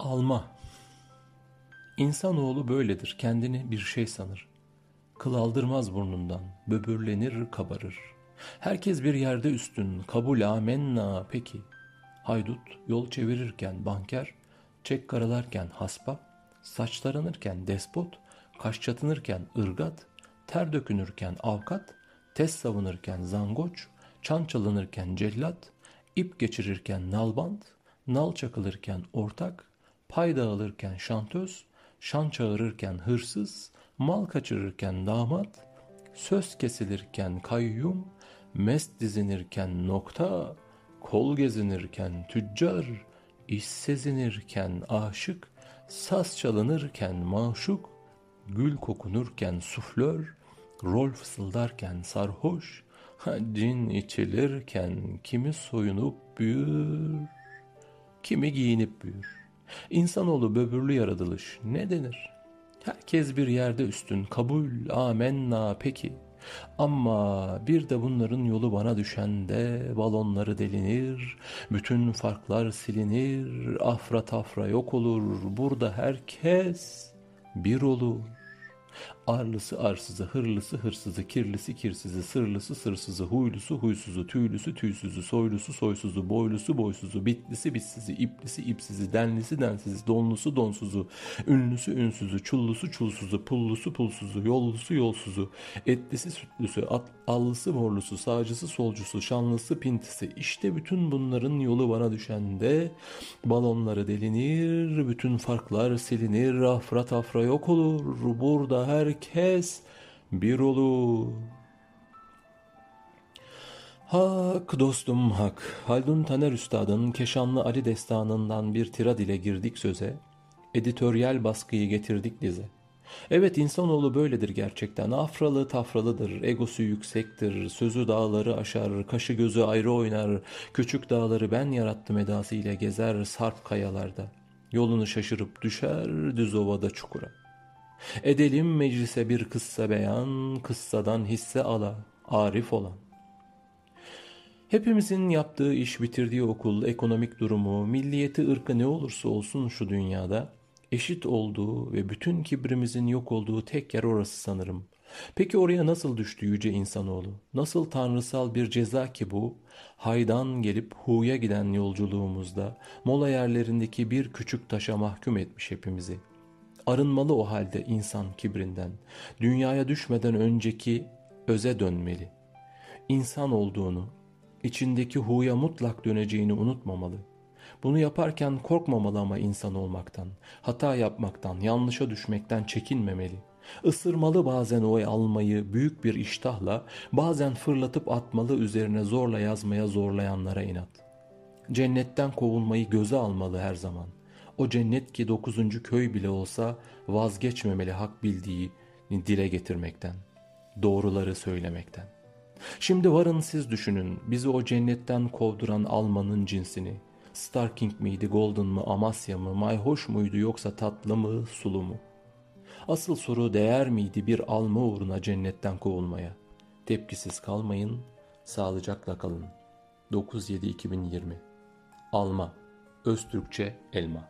Alma İnsanoğlu böyledir, kendini bir şey sanır. Kıl aldırmaz burnundan, böbürlenir, kabarır. Herkes bir yerde üstün, kabul amenna peki. Haydut yol çevirirken banker, çek karalarken haspa, saç despot, kaş çatınırken ırgat, ter dökünürken avukat, test savunurken zangoç, çan çalınırken cellat, ip geçirirken nalbant, nal çakılırken ortak, pay dağılırken şantöz, şan çağırırken hırsız, mal kaçırırken damat, söz kesilirken kayyum, mest dizinirken nokta, kol gezinirken tüccar, iş sezinirken aşık, saz çalınırken maşuk, gül kokunurken suflör, rol fısıldarken sarhoş, cin içilirken kimi soyunup büyür, kimi giyinip büyür. İnsanoğlu böbürlü yaratılış ne denir? Herkes bir yerde üstün, kabul, amenna peki. Ama bir de bunların yolu bana düşende balonları delinir, bütün farklar silinir, afra tafra yok olur, burada herkes bir olur. Arlısı arsızı, hırlısı hırsızı, kirlisi kirsizi, sırlısı sırsızı, huylusu huysuzu, tüylüsü tüysüzü, soylusu soysuzu, boylusu boysuzu, bitlisi bitsizi, iplisi ipsizi, denlisi densizi, donlusu donsuzu, ünlüsü ünsüzü, çullusu çulsuzu, pullusu pulsuzu, yollusu yolsuzu, etlisi sütlüsü, at, allısı morlusu, sağcısı solcusu, şanlısı pintisi. İşte bütün bunların yolu bana düşende balonları delinir, bütün farklar silinir, afra tafra yok olur. Burada herkes bir olur. Hak dostum hak. Haldun Taner Üstad'ın Keşanlı Ali Destanı'ndan bir tirad ile girdik söze. Editoryal baskıyı getirdik dize. Evet insanoğlu böyledir gerçekten. Afralı tafralıdır, egosu yüksektir, sözü dağları aşar, kaşı gözü ayrı oynar, küçük dağları ben yarattım edasıyla gezer sarp kayalarda. Yolunu şaşırıp düşer düz ovada çukura. Edelim meclise bir kıssa beyan, kıssadan hisse ala, arif olan. Hepimizin yaptığı iş, bitirdiği okul, ekonomik durumu, milliyeti, ırkı ne olursa olsun şu dünyada eşit olduğu ve bütün kibrimizin yok olduğu tek yer orası sanırım. Peki oraya nasıl düştü yüce insanoğlu? Nasıl tanrısal bir ceza ki bu? Haydan gelip huya giden yolculuğumuzda mola yerlerindeki bir küçük taşa mahkum etmiş hepimizi. Arınmalı o halde insan kibrinden. Dünyaya düşmeden önceki öze dönmeli. İnsan olduğunu, içindeki huya mutlak döneceğini unutmamalı. Bunu yaparken korkmamalı ama insan olmaktan, hata yapmaktan, yanlışa düşmekten çekinmemeli. Isırmalı bazen o almayı büyük bir iştahla, bazen fırlatıp atmalı üzerine zorla yazmaya zorlayanlara inat. Cennetten kovulmayı göze almalı her zaman. O cennet ki dokuzuncu köy bile olsa vazgeçmemeli hak bildiği dile getirmekten, doğruları söylemekten. Şimdi varın siz düşünün bizi o cennetten kovduran almanın cinsini. Starking miydi, Golden mı, Amasya mı, mayhoş muydu yoksa tatlı mı, sulu mu? Asıl soru değer miydi bir alma uğruna cennetten kovulmaya? Tepkisiz kalmayın, sağlıcakla kalın. 9-7-2020 Alma, Öztürkçe Elma